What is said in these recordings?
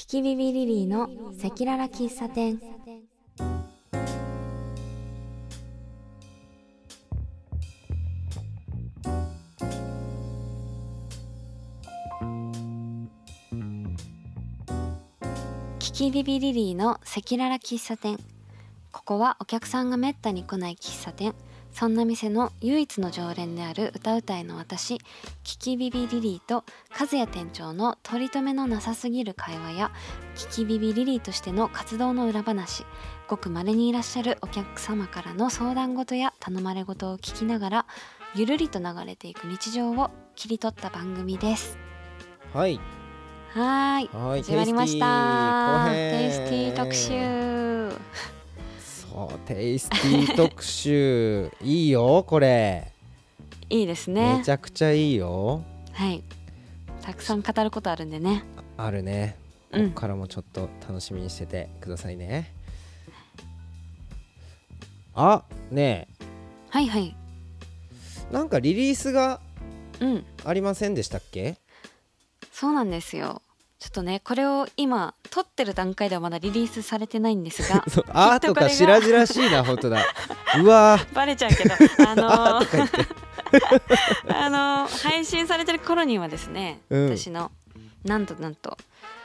キキビビリリーの赤裸々喫茶店。キキビビリリーの赤裸々喫茶店。ここはお客さんがめったに来ない喫茶店。そんな店の唯一の常連である歌うたいの私キキビビリリーと和也店長の取り留めのなさすぎる会話やキキビビリリーとしての活動の裏話ごく稀にいらっしゃるお客様からの相談事や頼まれ事を聞きながらゆるりと流れていく日常を切り取った番組です。はい。はーい。はい。始まりました。テテイスティーティー特集そうテイスティー特集。いいよこれ、いいですね。めちゃくちゃいいよ。はい。たくさん語ることあるんでね。あるね。うん。ここからもちょっと楽しみにしててくださいね、あねはいはい。えなんかリリースがうん。ありませんでしたっけ？そうなんですよちょっとねこれを今撮ってる段階ではまだリリースされてないんですが あーとか白々しいな 本当だ。うわー。バレちゃうけどあの あーあの配信されてる頃にはですね、うん。私のなんとなんと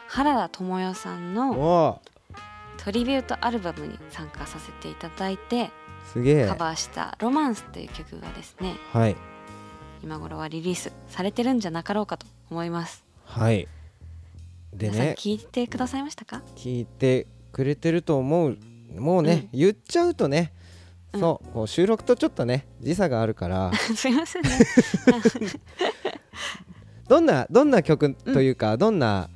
原田知世さんのおトリビュートアルバムに参加させていただいてーすげえ。カバーした「ロマンス」という曲がですねはい。今頃はリリースされてるんじゃなかろうかと思います。はいでね。聞いてくださいましたか？聞いてくれてると思う。もうね、言っちゃうとねうん。そうこう収録とちょっとね時差があるから。すいませんね。どんなどんな曲というか、どんな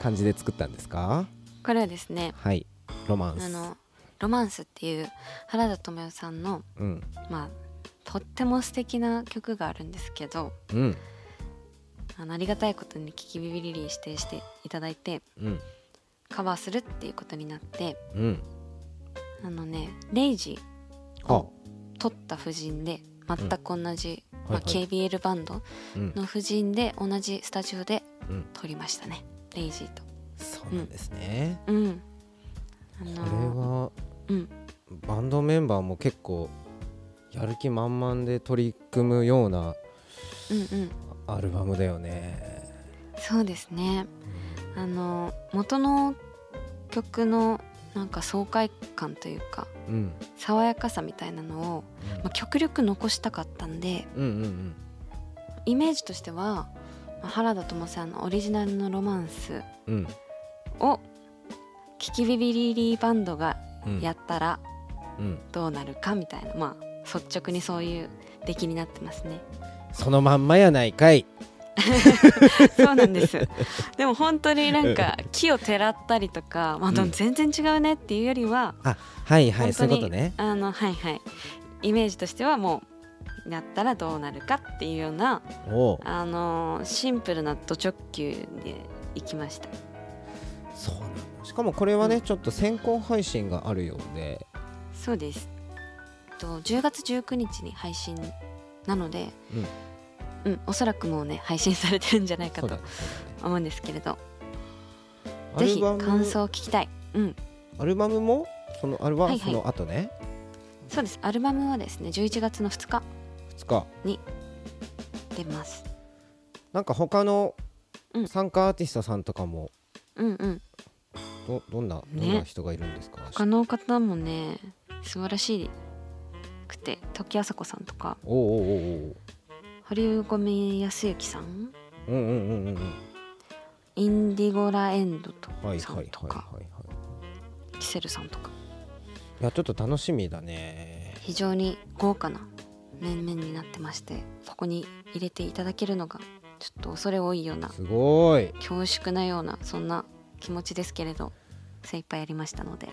感じで作ったんですか？これはですねはいロマンス。あの「ロマンス」っていう原田知世さんのうん。まあとっても素敵な曲があるんですけどうんあのありがたいことにキキビビリリー指定していただいてうん。カバーするっていうことになってうん。あのねレイジあ。を取った夫人で全く同じ、まあ、はいはい。KBL バンドうん。の夫人で同じスタジオでうん。撮りましたねレイジと。そうなんですね、うん。あこれのはうん。バンドメンバーも結構やる気満々で取り組むようなうんうんアルバムだよね。そうですね。あの元の曲のなんか爽快感というかうん。爽やかさみたいなのを、まあ、極力残したかったんでうんうんうん。イメージとしてはまあ原田知世さんのオリジナルの「ロマンスうん」をキキビビリリーバンドがうん。やったらうん。どうなるかみたいな、まあ率直にそういう出来になってますねそのまんまやないかい。そうなんです。でも本当になんか木をてらったりとか、まあ、全然違うねっていうよりは、あはいはいそういうことね。あのはいはい。イメージとしてはもうやったらどうなるかっていうようなあのシンプルなド直球でいきました。そうなしかもこれはね、うん。ちょっと先行配信があるようで。そうです。と10月19日に配信なので、うん。おそらくもうね配信されてるんじゃないかと思うんですけれど。アぜひルバム感想を聞きたい。うん。アルバムもそのあれははいはい。その後ね、そうです。アルバムはですね11月の2日2日。出ます。なんか他のうん。参加アーティストさんとかもうんうん。どどんな、ね。どんな人がいるんですか？他の方もね素晴らしくて時あさこさんとか。おうおうおうおう。堀米康之さん。うんうんうんうんうん。インディゴラエンドとさはいはいはいんとかはいはい。キセルさんとか。いやちょっと楽しみだね。非常に豪華な面々になってましてここに入れていただけるのがちょっと恐れ多いようなすごい。恐縮なようなそんな気持ちですけれど精一杯やりましたので。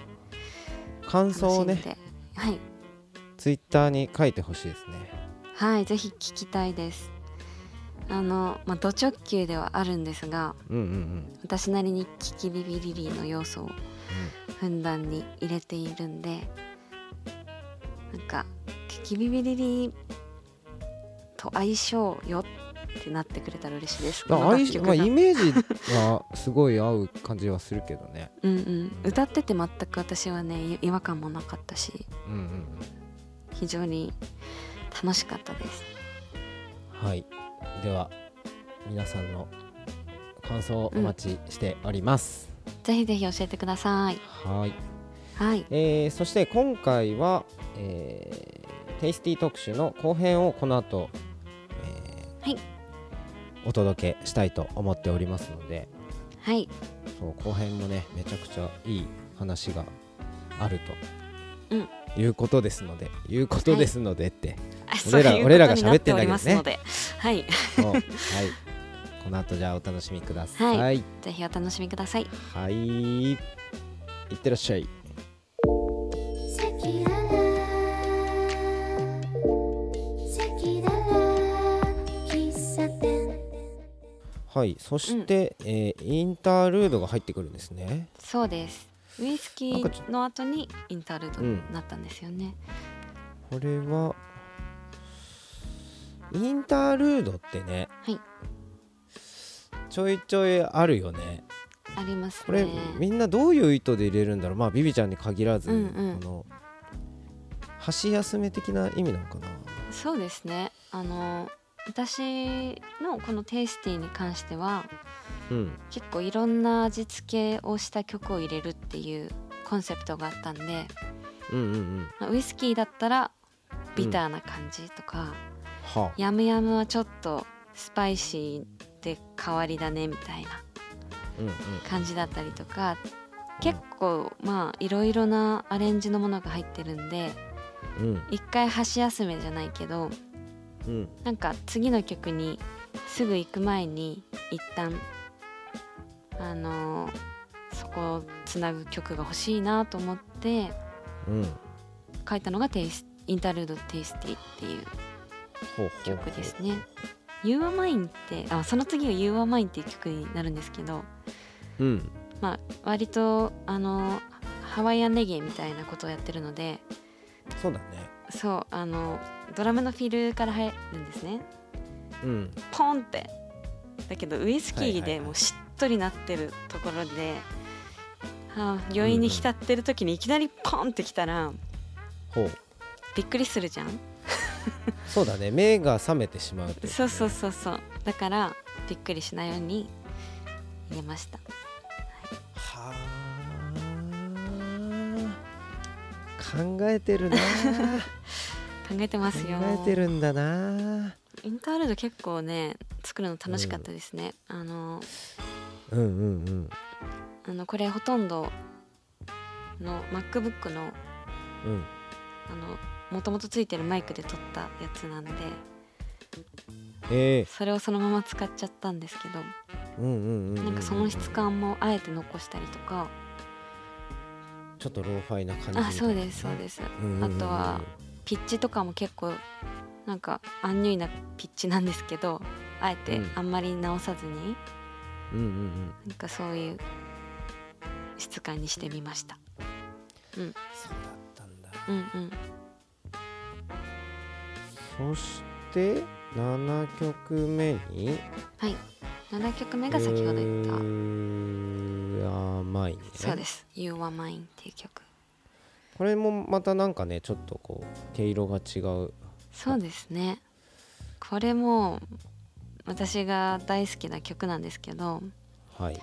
感想をね。はいツイッターに書いてほしいですね。はいぜひ聞きたいです。あのまあド直球ではあるんですがうんうんうん。私なりにキキビビリリーの要素をふんだんに入れているんでなんかキキビビリリと相性よっってなってくれたら嬉しいです。まあ、イメージはすごい合う感じはするけどね。うんうん。歌ってて全く私はね違和感もなかったし。うんうん非常に楽しかったです。うんはい。では皆さんの感想をお待ちしております、ぜひぜひ教えてください。はい、はい。えーそして今回は、えーテイスティ特集の後編をこの後、えーはい。お届けしたいと思っておりますので。はい。そう後編もねめちゃくちゃいい話があると、うんいうことですのでいうことですのでって、あ俺ら俺らが喋ってんだけどね。おりますのではい。はいこの後じゃあお楽しみください。ははい、ぜひお楽しみください。い、ってらっしゃい。はい。そして、えーインタールードが入ってくるんですね。そうですウイスキーの後にインタールードになったんですよね、これはインタールードってね、はい。ちょいちょいあるよね。ありますね。これ、みんなどういう意図で入れるんだろう。まあビビちゃんに限らず、うんうん。この箸休め的な意味なのかな。そうですね。あの私のこのテイスティに関してはうん。結構いろんな味付けをした曲を入れるっていうコンセプトがあったんで、うんうんうん。まあウイスキーだったらビターな感じとか、はヤムヤムはちょっとスパイシーで変わりだねみたいなうんうん。感じだったりとか結構まあいろいろなアレンジのものが入ってるんでうん。一回箸休めじゃないけどうん。なんか次の曲にすぐ行く前に一旦あのーそこをつなぐ曲が欲しいなと思ってうん。書いたのがテイスインタールード「テイスティ」っていう曲ですね。You are mine ってあその次が You are mine っていう曲になるんですけどうん。まあ割とあのハワイアンレゲエみたいなことをやってるのでそうだね。そうあのドラムのフィルから入るんですね。うん。ポンって。だけどウイスキーでもうしっとりなってるところで、はあ、余韻に浸ってる時にいきなりポンってきたらほう。びっくりするじゃん？そうだね。目が覚めてしまうそうそうそうそう。だからびっくりしないように入れました。はあ。考えてるな。考えてますよ。考えてるんだな。インタールード結構ね作るの楽しかったですね、あのうんうんうん。あのこれほとんどの MacBook のうん。あのもともとついてるマイクで撮ったやつなんでえそれをそのまま使っちゃったんですけどえうんうんうんうんなんかその質感もあえて残したりとか。ちょっとローファイな感じあそうですそうです。うんうんうんうん。あとはピッチとかも結構なんかアンニュイなピッチなんですけどあえてうん。あんまり直さずにうんうんうん。なんかそういう質感にしてみました。そうだったんだ。うんうん。そして7曲目に。はい。7曲目が先ほど言った、うー甘いねそうです「You Are Mine」っていう曲。これもまたなんかねちょっとこう毛色が違う。そうですね。これも私が大好きな曲なんですけど、はい。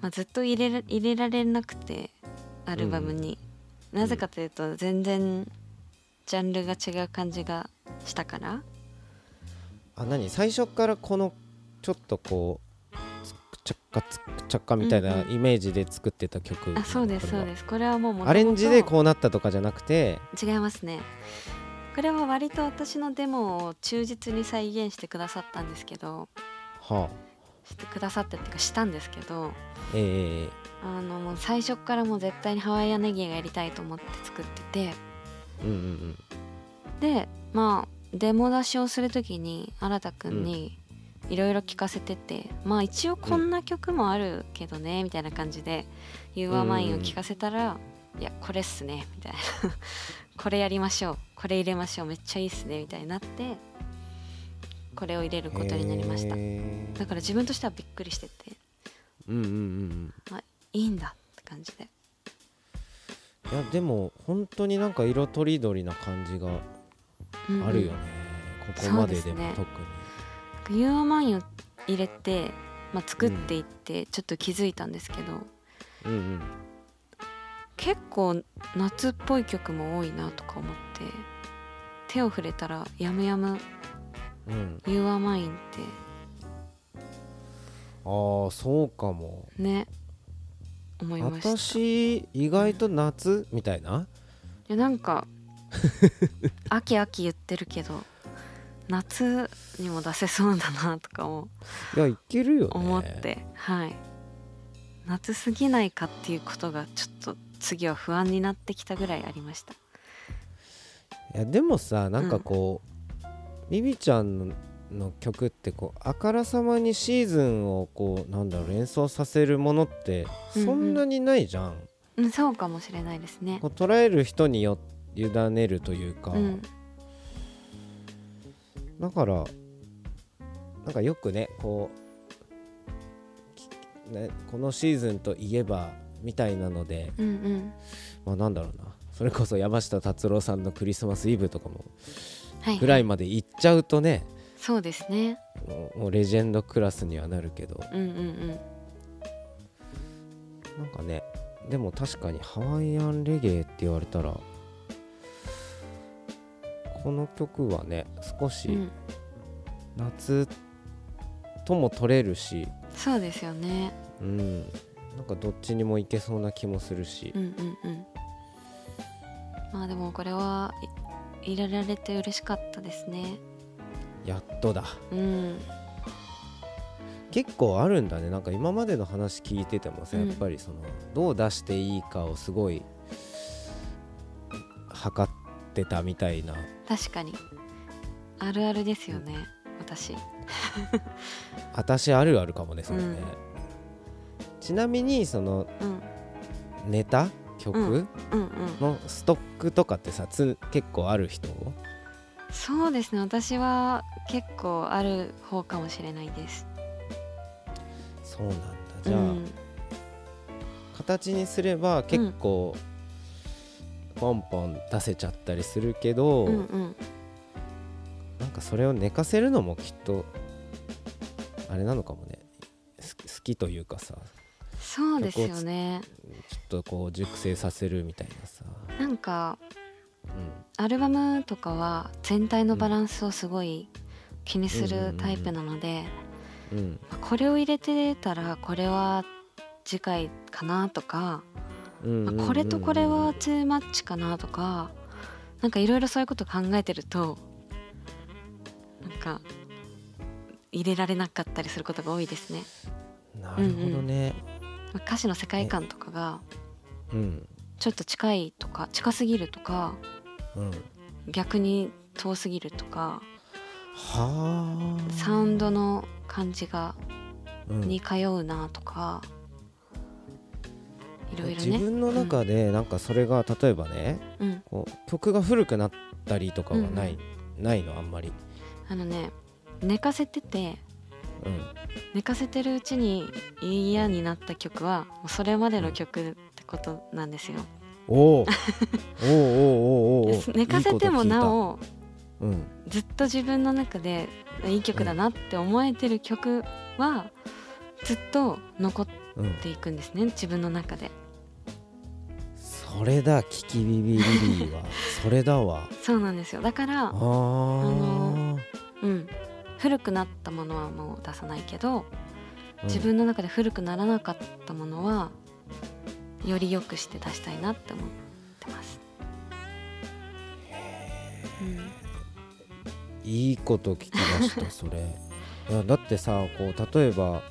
まあ、ずっと入れら入れられなくてアルバムに、なぜかというと全然ジャンルが違う感じがしたから。あ何？最初からこのちょっとこうつくちゃっかつくちゃっかみたいなうんイメージで作ってた曲、あそうですそうです。これはもうアレンジでこうなったとかじゃなくて？違いますねこれは割と私のデモを忠実に再現してくださったんですけどはあ。してくださってっていうかしたんですけどええあのもう最初からもう絶対にハワイアンネギがやりたいと思って作っててうんうんでまあデモ出しをする時に新く君にいろいろ聞かせてて、まあ一応こんな曲もあるけどねみたいな感じで「You Are Mine」を聞かせたら「いやこれっすね」みたいな「これやりましょう。これ入れましょう。めっちゃいいっすね」みたいになってこれを入れることになりました。だから自分としてはびっくりしてて。うんうんうんうん。いいんだって感じで。いやでも本当になんか色とりどりな感じがうんうん。あるよね、ここまででも特に。 You Were Mine を入れて、まあ、作っていってちょっと気づいたんですけど、うんうん結構夏っぽい曲も多いなとか思って手を触れたら「Yum Yumうん。 You Were Mine」っああそうかも。てね。思いました。い私意外と夏みたいな？やなんか 秋秋言ってるけど夏にも出せそうだなとかもいやいけるよね。思って、はい。夏すぎないかっていうことがちょっと次は不安になってきたぐらいありました。いやでもさなんかこう、ビビちゃんのの曲ってこうあからさまにシーズンをこうなんだろう連想させるものってそんなにないじゃん、うんそうかもしれないですね。こう捉える人によ委ねるというか、うん。だからなんかよくねこうきねこのシーズンといえばみたいなのでうんうん。まあなんだろうな。それこそ山下達郎さんの「クリスマスイブ」とかもはいぐらいまで行っちゃうとねそうですね。もうレジェンドクラスにはなるけど。うんうんうん。なんかねでも確かにハワイアンレゲエって言われたらこの曲はね少しうん。夏とも取れるし、そうですよね。うん、なんかどっちにもいけそうな気もするし。うんうんうん。まあでもこれはいられて嬉しかったですね。やっとだ。うん。結構あるんだね。なんか今までの話聞いててもさ、うん。やっぱりそのどう出していいかをすごい測ってたみたいな。確かに。あるあるですよね私。私あるあるかもねそれね、うんちなみにそのうん。ネタ？曲、うん。うんうん。のストックとかってさつ結構ある人？そうですね。私は結構ある方かもしれないです。そうなんだ。じゃあ、うん形にすれば結構、ポンポン出せちゃったりするけど、うんうん。なんかそれを寝かせるのもきっとあれなのかもね。す好きというかさそうですよね。ちょっとこう熟成させるみたいなさ、なんかうアルバムとかは全体のバランスをすごい気にするタイプなので、んうん。まあこれを入れてたらこれは次回かなとか、うんうんまあこれとこれはトゥーマッチかなとかなんかいろいろそういうこと考えてるとなんか入れられなかったりすることが多いですね。なるほどね。まあ歌詞の世界観とかがうん。ちょっと近いとか近すぎるとかうん。逆に遠すぎるとかはあ。サウンドの感じがうん。に通うなとかいろいろね。自分の中でなんかそれが例えばね、うん。こう曲が古くなったりとかはない、ないの？あんまり、あのね寝かせててうん、寝かせてるうちに嫌になった曲はそれまでの曲ってことなんですよ。おおおおお寝かせてもなおうん、ずっと自分の中でいい曲だなって思えてる曲はずっと残っていくんですね、うん、自分の中で。それだキキビビリリーは。それだわ。そうなんですよ。だからあのうん。古くなったものはもう出さないけどうん。自分の中で古くならなかったものはより良くして出したいなって思ってます。うん。いいこと聞きましたそれ。いやだってさこう例えば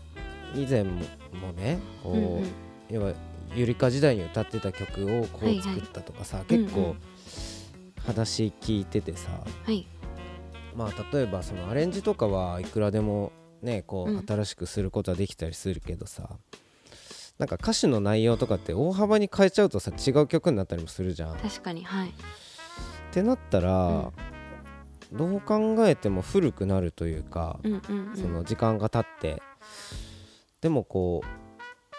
以前ももねこう、うんうん。要はゆりか時代に歌ってた曲をこはいうはい。作ったとかさ、うんうん。結構話聞いててさ、はいまあ例えばそのアレンジとかはいくらでもねこうん。う新しくすることはできたりするけどさ、なんか歌詞の内容とかって大幅に変えちゃうとさ違う曲になったりもするじゃん。っ確かにはい。てなったら、どう考えても古くなるというか、うんうんうん。その時間が経ってでもこう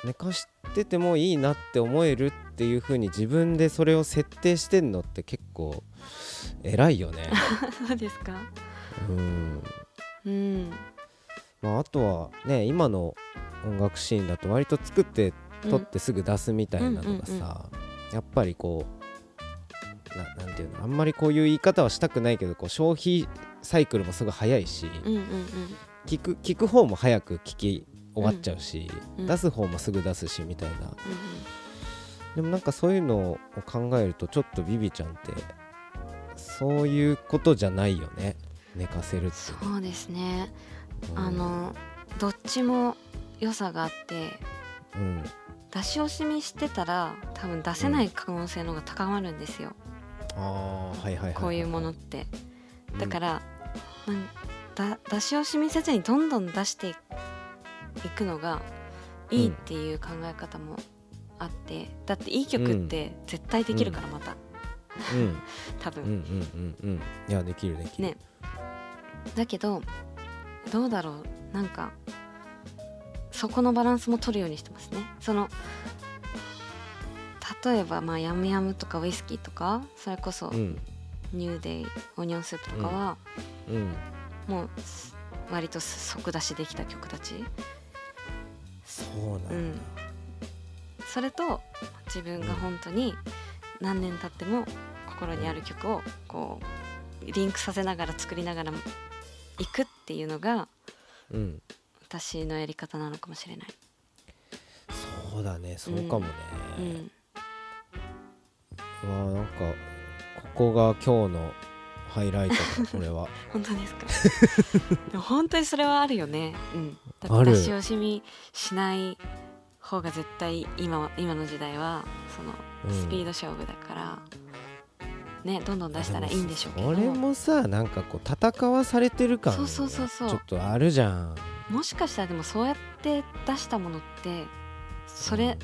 寝かしててもいいなって思えるっていう風に自分でそれを設定してんのって結構偉いよね。そうですか？うん。うん。まあ、あとはね今の音楽シーンだと割と作って撮ってすぐ出すみたいなのがさ、やっぱりこうななんていうのあんまりこういう言い方はしたくないけどこう消費サイクルもすごい早いし、聞く聞く方も早く聞き終わっちゃうし、うん。出す方もすぐ出すしみたいな。うん。でもなんかそういうのを考えるとちょっとビビちゃんってそういうことじゃないよね。寝かせるってそうですね。うん。あのどっちも良さがあってうん。出し惜しみしてたら多分出せない可能性の方が高まるんですよ、ああはいはいはいはいこういうものって。うん。だから、なんだ出し惜しみせずにどんどん出していくのがいいっていう考え方もあってだっていい曲って絶対できるからまた、うん。多分、うんうんうんうん。いやできるできる、ね。だけどどうだろう。なんかそこのバランスも取るようにしてますね。その例えばまあ Yum Yum とかウイスキーとかそれこそうん。 New Day、Onion Soup とかは、うん。もう割と即出しできた曲たち、そうなんだ、うん、それと自分が本当に何年経っても心にある曲をこうリンクさせながら作りながらいくっていうのがうん私のやり方なのかもしれない。そうだね。そうかもね、うん、うわなんかここが今日のハイライトだこれは。本当ですか？でも本当にそれはあるよね。うん、だって出し惜しみしない方が絶対今は今の時代はそのうん。スピード勝負だから、ねどんどん出したらいいんでしょうけど。それもさなんかこう戦わされてる感そうそうそうそう。ちょっとあるじゃん。もしかしたらでもそうやって出したものってそれ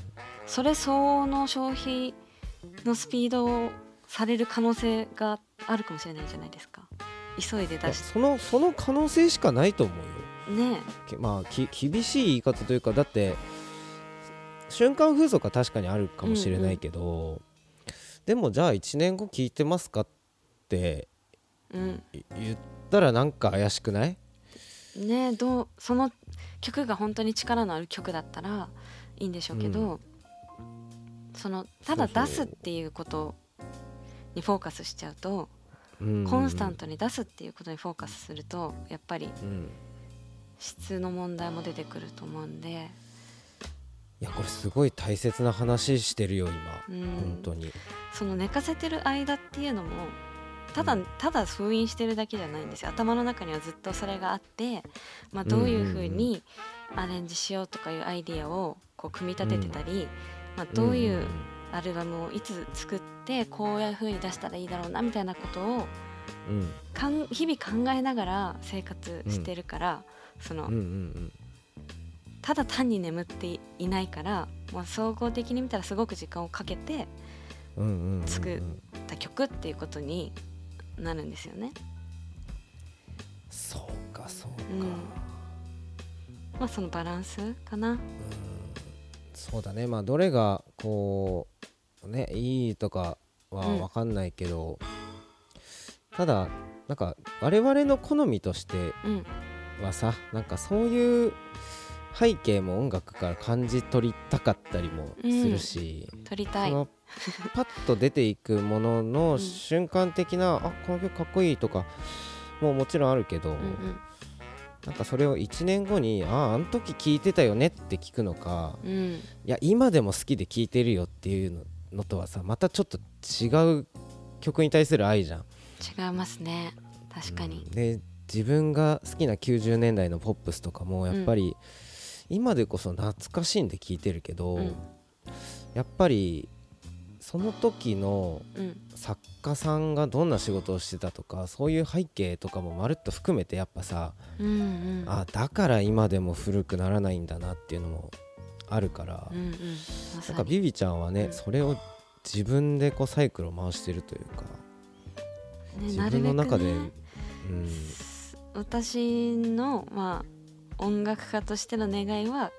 それ相応の消費のスピードをされる可能性があるかもしれないじゃないですか。急いで出しそのその可能性しかないと思うよ。ねけまあき厳しい言い方というかだって瞬間風速は確かにあるかもしれないけど、でもじゃあ1年後聞いてますかってうん。い言ったらなんか怪しくない？ねどうその曲が本当に力のある曲だったらいいんでしょうけど、そのただ出すっていうことにフォーカスしちゃうとうん。コンスタントに出すっていうことにフォーカスするとやっぱりうん。質の問題も出てくると思うんで、いやこれすごい大切な話してるよ今、うん。本当に。その寝かせてる間っていうのもただうん。ただ封印してるだけじゃないんですよ。頭の中にはずっとそれがあって、まあ、どういうふうにアレンジしようとかいうアイディアをこう組み立ててたり、まあ、どういうアルバムをいつ作ってこういうふうに出したらいいだろうなみたいなことをうん。かん日々考えながら生活してるから、そのうんうんうん。ただ単に眠っていないから、まあ、総合的に見たらすごく時間をかけてうんうんうんうん。作った曲っていうことになるんですよね。そうかそうか、うん。まあそのバランスかな。そうだね。まあどれがこうねいいとかはうん。分かんないけど、ただなんか我々の好みとしてうん。はさなんかそういう背景も音楽から感じ取りたかったりもするし、撮りたい。そのパッと出ていくものうのん瞬間的な、あこの曲かっこいいとかももちろんあるけど、うんうん。なんかそれを1年後にあああの時聞いてたよねって聞くのかうん。いや今でも好きで聴いてるよっていうののとはさまたちょっと違う曲に対する愛じゃん。違いますね。確かに。うん。で自分が好きな90年代のポップスとかもやっぱり、今でこそ懐かしいんで聴いてるけど、うん。やっぱりその時のうん。作家さんがどんな仕事をしてたとかそういう背景とかもまるっと含めてやっぱさ、うんうん。あだから今でも古くならないんだなっていうのもあるから、うんうんなんかビビちゃんはね、うん。それを自分でこうサイクルを回してるというかね自分の中でねうん。私のまあ音楽家としての願いは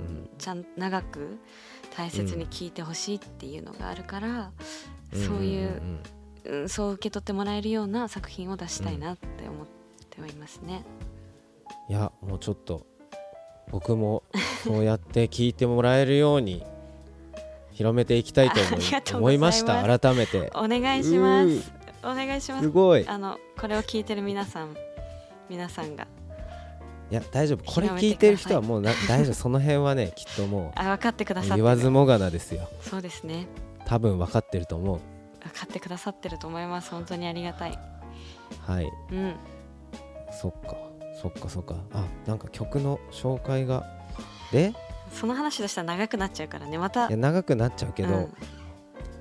うん。ちゃん長く大切に聴いてほしいっていうのがあるから、ん。そういう、うんそう受け取ってもらえるような作品を出したいなって思ってはいますね。いやもうちょっと僕もそうやって聞いてもらえるように広めていきたいと思いう思いました。改めて。お願いします。お願いします。す。ごい。いあのこれを聞いてる皆さん皆さんが。や大丈夫。これ聞いてる人はもうな 大丈夫。その辺はねきっともあ分かってくだうさってる。言わずもがなですよ。そうですね。多分分かってると思う。分かってくださってると思います。本当にありがたい。はい。うん。そっかそっかそっか。あなんか曲の紹介が。で？その話としたら長くなっちゃうからね。また。いや長くなっちゃうけど、うん。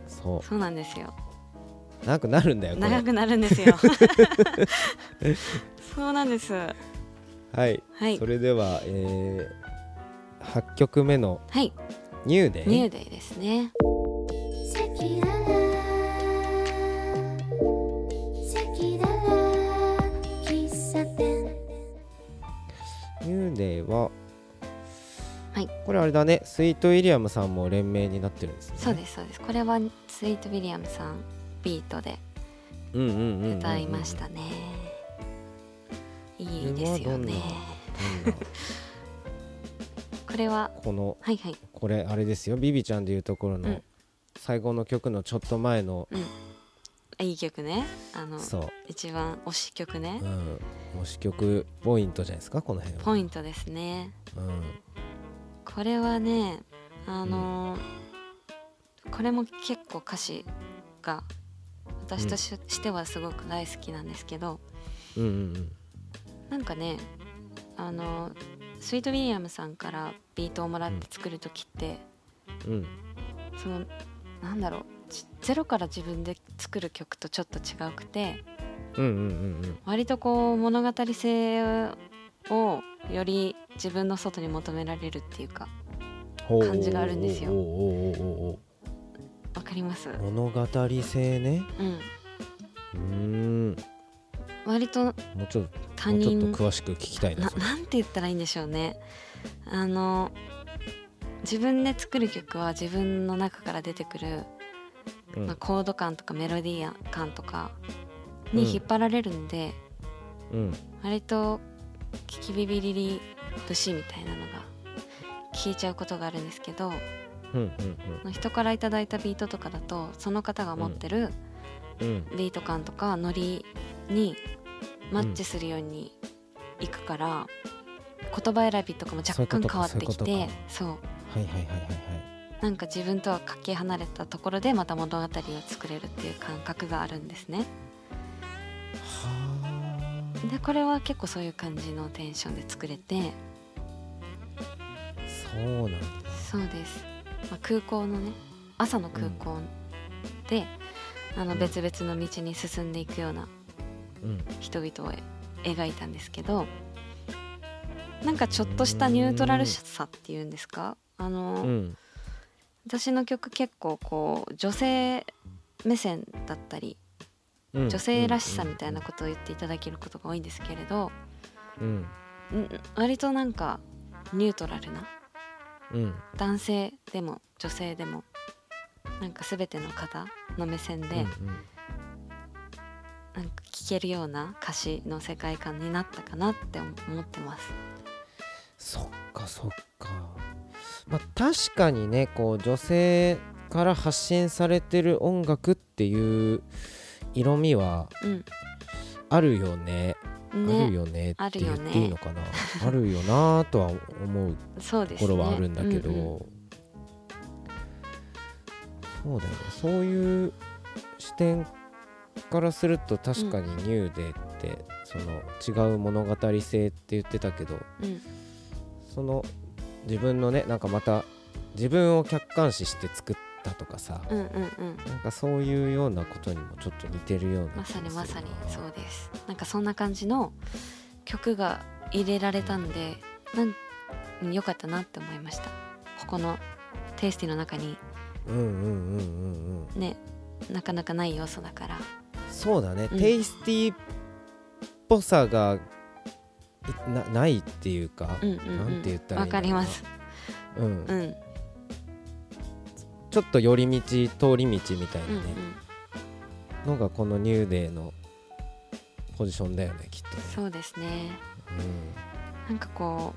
そそうなんですよ。う長くなるんだよ長くなるんですよ。そうなんです。はい、はい。それでは、えー、8曲目のはい「ニューデイ」ニューデイですねあれだね。スイート・ウィリアムさんも連名になってるんですね。そうですそうです。これはスイート・ウィリアムさんビートでうんうんうんうんうん歌いましたね、いいですよね。これはこのはいはい。これあれですよ。ビビちゃんでいうところのうん。最後の曲のちょっと前の、いい曲ね。あの一番推し曲ね。うん、推し曲ポイントじゃないですかこの辺は。ポイントですね。うんこれはねあのーこれも結構歌詞が私とし,、してはすごく大好きなんですけどうんうんなんかねあのースイート・ウィリアムさんからビートをもらって作る時って、うん。うんそのなんだろうちゼロから自分で作る曲とちょっと違くてうんうんうん。割とこう物語性をより自分の外に求められるっていうかう。ん感じがあるんですよ。わかります？ー物語性ね。うん。うーん。割ともうちょっと他もうちょっ人と詳しく聞きたいななんて言ったらいいんでしょうね。あの自分で作る曲は自分の中から出てくる、うん。まあ、コード感とかメロディー感とかにうん。引っ張られるんで、うん。割とキキビビリリ節みたいなのが聞いちゃうことがあるんですけどうんうん人からいただいたビートとかだとその方が持ってるビート感とかノリにマッチするようにいくから、言葉選びとかも若干変わってきてそうはいはいはいはいはい。なんか自分とはかけ離れたところでまた物語を作れるっていう感覚があるんですね。はでこれは結構そういう感じのテンションで作れて。あそうなんだ。そうです、まあ、空港のね朝の空港で、あのうん。別々の道に進んでいくようなうん。人々を描いたんですけどなんかちょっとしたニュートラルさっていうんですか？あの、うん。私の曲結構こう女性目線だったりうん女性らしさみたいなことを言っていただけることが多いんですけれど、うん。ん。割となんかニュートラルなうん。男性でも女性でもなんか全ての方の目線で、うんうん。なんか聴けるような歌詞の世界観になったかなって思ってます。そっかそっか。まあ確かにねこう女性から発信されてる音楽っていう色味はうん。あるよね。あるねよねって言っていいのかな。あるよなとは思う。ところはあるんだけど、うんうん。そうだよね。そういう視点からすると確かにニューデーって、その違う物語性って言ってたけどうん。その自分のねなんかまた自分を客観視して作ったとかさ、うんうんうん。なんかそういうようなことにもちょっと似てるようなまさにまさにそうです。なんかそんな感じの曲が入れられたんでなんうん良かったなって思いました。ここのテイスティの中に。うんうんうんうんうん。ねなかなかない要素だから。そうだね、うん。テイスティーっぽさがいなないっていうか、うんうんうん。なんて言ったらいいかります。うん。うんちょっと寄り道通り道みたいなうんうん。ね、のがこのニューデーのポジションだよねきっとね。そうですね。なんかこ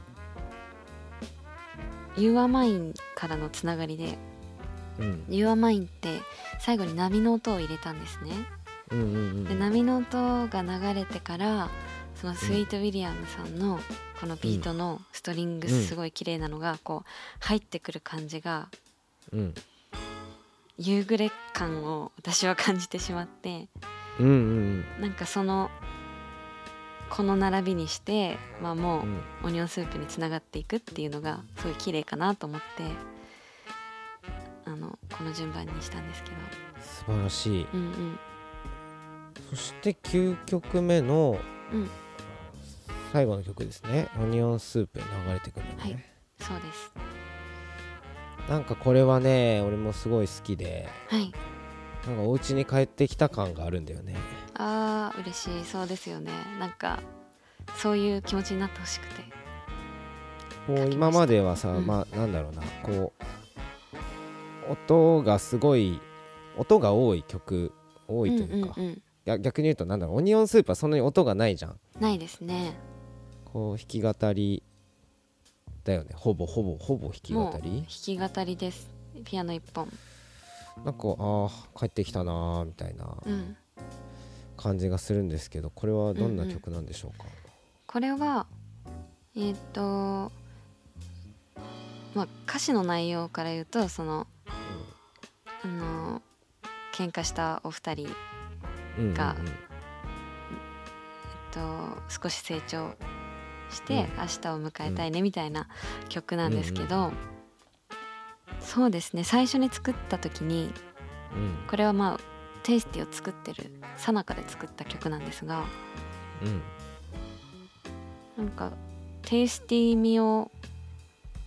う You are mine からのつながりでうん。You are mine って最後に波の音を入れたんですね。うんうんうんで波の音が流れてからそのスイート・ウィリアムさんのこのビートのストリングうん。スすごい綺麗なのがこう入ってくる感じがうん夕暮れ感を私は感じてしまってうんうんなんかそのこの並びにして、まあ、もううん。オニオンスープにつながっていくっていうのがすごい綺麗かなと思ってあのこの順番にしたんですけど。素晴らしい。うんうん。そして9曲目のうん。最後の曲ですね。オニオンスープに流れてくるのね、はい。そうですなんかこれはね俺もすごい好きではい。なんかお家に帰ってきた感があるんだよね。あー嬉しい。そうですよね。なんかそういう気持ちになってほしくて。こう今まではさ、うん。まあなんだろうな。こう音がすごい音が多い曲多いというか、んうんうん、や逆に言うとなんだろう。オニオンスープはそんなに音がないじゃん。ないですね。こう弾き語りだよね。ほぼほぼほぼ弾き語もう弾りき語りです。ピアノ一本。なんかああ帰ってきたなーみたいなうん。感じがするんですけどこれはどんな曲なんでしょうか、これはえーっ、とまあ歌詞の内容から言うとそのあの喧嘩したお二人、えっうんうんうん。がと、少し成長してうん。明日を迎えたいねみたいな曲なんですけど、そうですね最初に作った時にうん。これはまあテイスティを作ってるさなかで作った曲なんですがうん。なんかテイスティ味を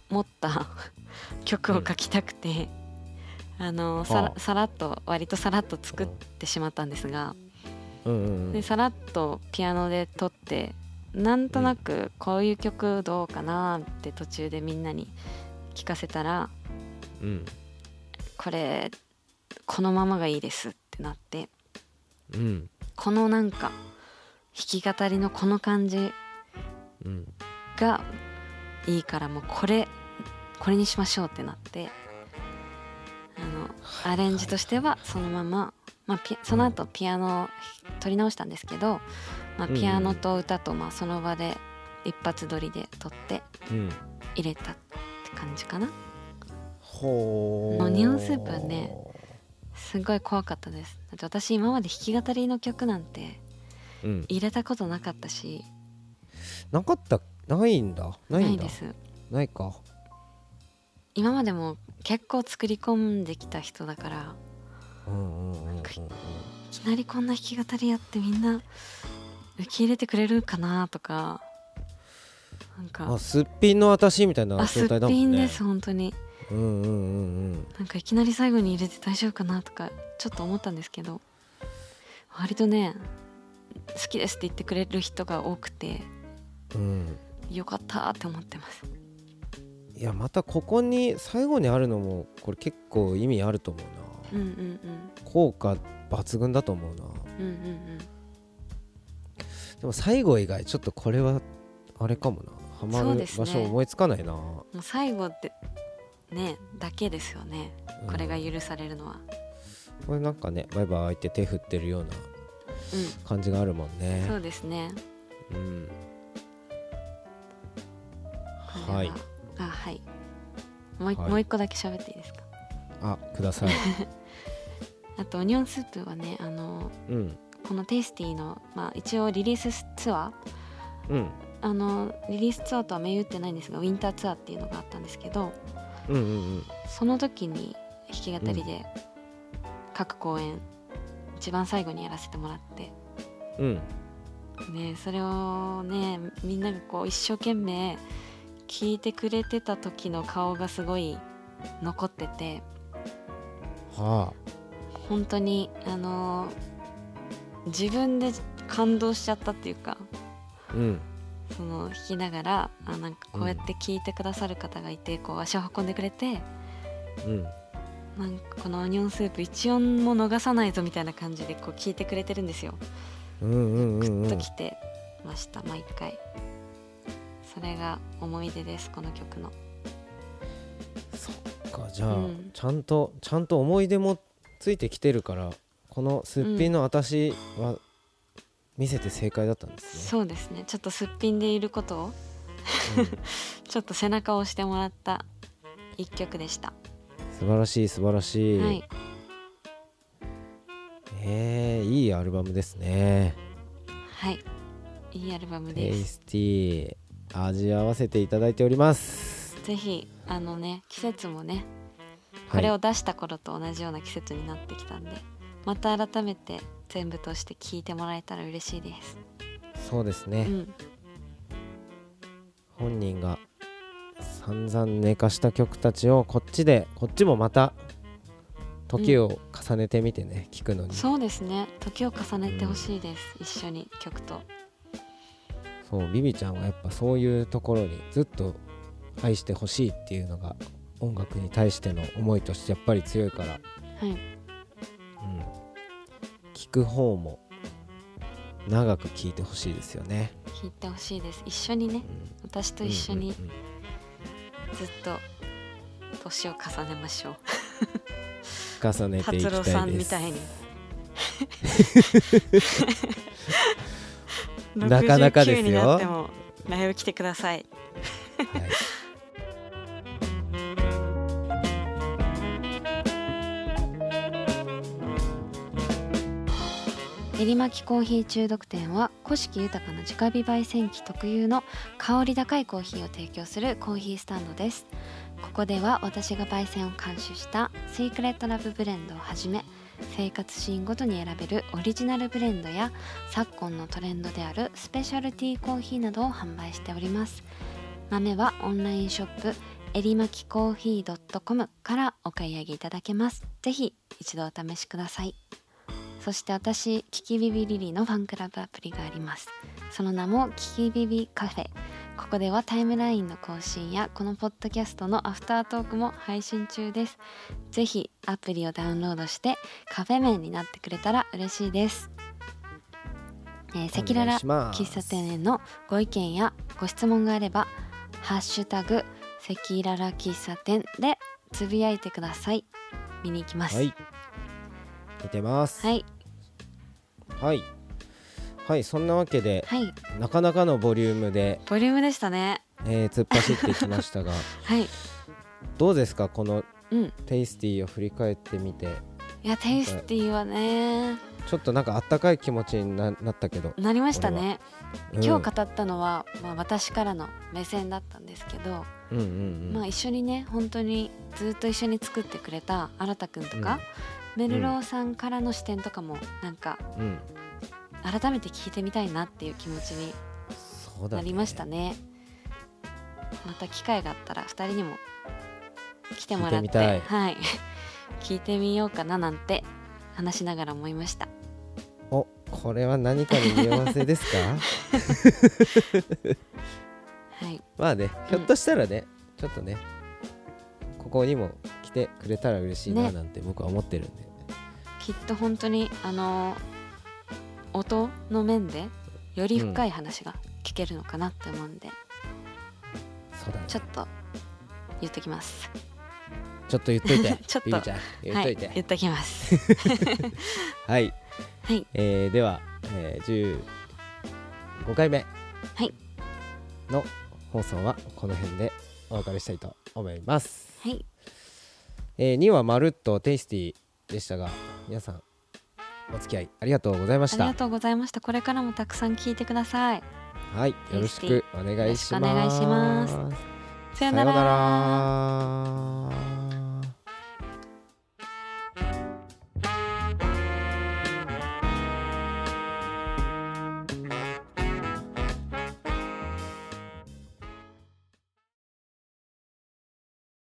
持った 曲を書きたくて、あのささらっと割とさらっと作ってしまったんですが、うんうんうん。でさらっとピアノで撮ってなんとなくこういう曲どうかなって途中でみんなに聞かせたらうん。これこのままがいいですってなってうん。このなんか弾き語りのこの感じうん。がいいからもうこれこれにしましょうってなってあのアレンジとしてはそのまま、まあ、ピその後ピアノを取り直したんですけど、まあ、うんうん。ピアノと歌とまあその場で一発撮りで撮ってうん。入れたって感じかな。ほーオニオンスープはねすごい怖かったです。だって私今まで弾き語りの曲なんてうん。入れたことなかったし。なかった？ないんだ。ないんだ。ないです。ないか。今までも結構作り込んできた人だからうんうんうんうんうん。いきなりこんな弾き語りやってみんな受け入れてくれるかなとかなんか。あすっぴんの私みたいな状態だもんね。ぴんです本当に。うんうんうんうん。なんかいきなり最後に入れて大丈夫かなとかちょっと思ったんですけど割とね好きですって言ってくれる人が多くてうん。よかったって思ってます。いやまたここに最後にあるのもこれ結構意味あると思うな。うんうんうん。効果抜群だと思うな。うんうんうんでも最後以外ちょっとこれはあれかもな。ハマるそうですね。場所思いつかないな、もう最後でねだけですよね。うんこれが許されるのは。これなんかねバイバイって手振ってるようなう感じがあるもんんね。そうですね。うん。これは。い。あはい。もう一はい。もう一個だけ喋っていいですか？あください。あとオニオンスープはねあのうんこのテイスティの、まあ、一応リリースツアーうん。あのリリースツアーとは銘打ってないんですがウィンターツアーっていうのがあったんですけどうんうんうん。その時に弾き語りで各公演一番最後にやらせてもらってうん。ねそれをねみんながこう一生懸命聞いてくれてた時の顔がすごい残ってては本当にあの自分で感動しちゃったっていうかうんその弾きながらあなんかこうやって聞いてくださる方がいてこう足を運んでくれてうんなんかこのオニオンスープ一音も逃さないぞみたいな感じでこう聞いてくれてるんですよ。うんうんうんグッうんときてました毎回。それが思い出ですこの曲の。そっかじゃあ、うんちゃんとちゃんと思い出もついてきてるからこのすっぴんの私は見せて正解だったんですね、そうですね。ちょっとすっぴんでいることを ちょっと背中を押してもらった一曲でした。素晴らしい素晴らしい、はい、えー、いいアルバムですね。はい、いいアルバムテイです。スティー味わわせていただいております。ぜひあのね季節もねこはい。れを出した頃と同じような季節になってきたんで、また改めて全部として聴いてもらえたら嬉しいです。そうですね、うん、本人が散々寝かした曲たちをこっちでこっちもまた時を重ねてみてね、聞くのに。そうですね。時を重ねてほしいです、一緒に曲と。そうビビちゃんはやっぱそういうところにずっと愛してほしいっていうのが音楽に対しての思いとしてやっぱり強いから、はい。うん、聞く方も長く聞いてほしいですよね、聴いてほしいです。一緒にねうん。私と一緒にうんうんうん。ずっと年を重ねましょう。重ねていきたいさんみたいに。なかなかですよ。69になってもライブ来てください。はいえりまきコーヒー中毒店は古式豊かな直火焙煎機特有の香り高いコーヒーを提供するコーヒースタンドです。ここでは私が焙煎を監修したシークレットラブブレンドをはじめ生活シーンごとに選べるオリジナルブレンドや昨今のトレンドであるスペシャルティーコーヒーなどを販売しております。豆はオンラインショップえりまきコーヒー .com からお買い上げいただけます。ぜひ一度お試しください。そして私キキビビリリのファンクラブアプリがあります。その名もキキビビカフェ。ここではタイムラインの更新やこのポッドキャストのアフタートークも配信中です。ぜひアプリをダウンロードしてカフェ麺になってくれたら嬉しいです。えー赤裸々お願いします。喫茶店へのご意見やご質問があれば「ハッシュタグ赤裸々喫茶店」でつぶやいてください。見に行きます。はい見てます。はい。はい、はい、そんなわけではい。なかなかのボリュームで、ボリュームでしたね。えー突っ走ってきましたが はい。どうですか？このうん。テイスティーを振り返ってみて。いやテイスティーはね。ちょっとなんかあったかい気持ちにななったけど、なりましたね、うん。今日語ったのは、まあ、私からの目線だったんですけど、うんうんうん。まあ一緒にね本当にずっと一緒に作ってくれた新くんとか、メルローさんからの視点とかもなんかうん。改めて聞いてみたいなっていう気持ちになりましたね。また機会があったら2人にも来てもらって聞いてみたい。はい。聞いてみようかななんて話しながら思いました。おこれは何かに匂わせですか？はい。まあねひょっとしたらね、ちょっとねここにも来てくれたら嬉しいなね。なんて僕は思ってるんで、きっと本当にあの音の面でより深い話が聞けるのかなって思うんで、そうだね。ちょっと言っときます。ちょっと言っといて。ちょっと。言っといて。はい、言っときます。はい、はい。えーでは、えー、15回目はい。の放送はこの辺でお別れしたいと思います、はいえー、2はまるっとテイスティでしたが皆さんお付き合いありがとうございました。ありがとうございました。これからもたくさん聞いてください。はいよろしくお願いします。お願いします。さよなら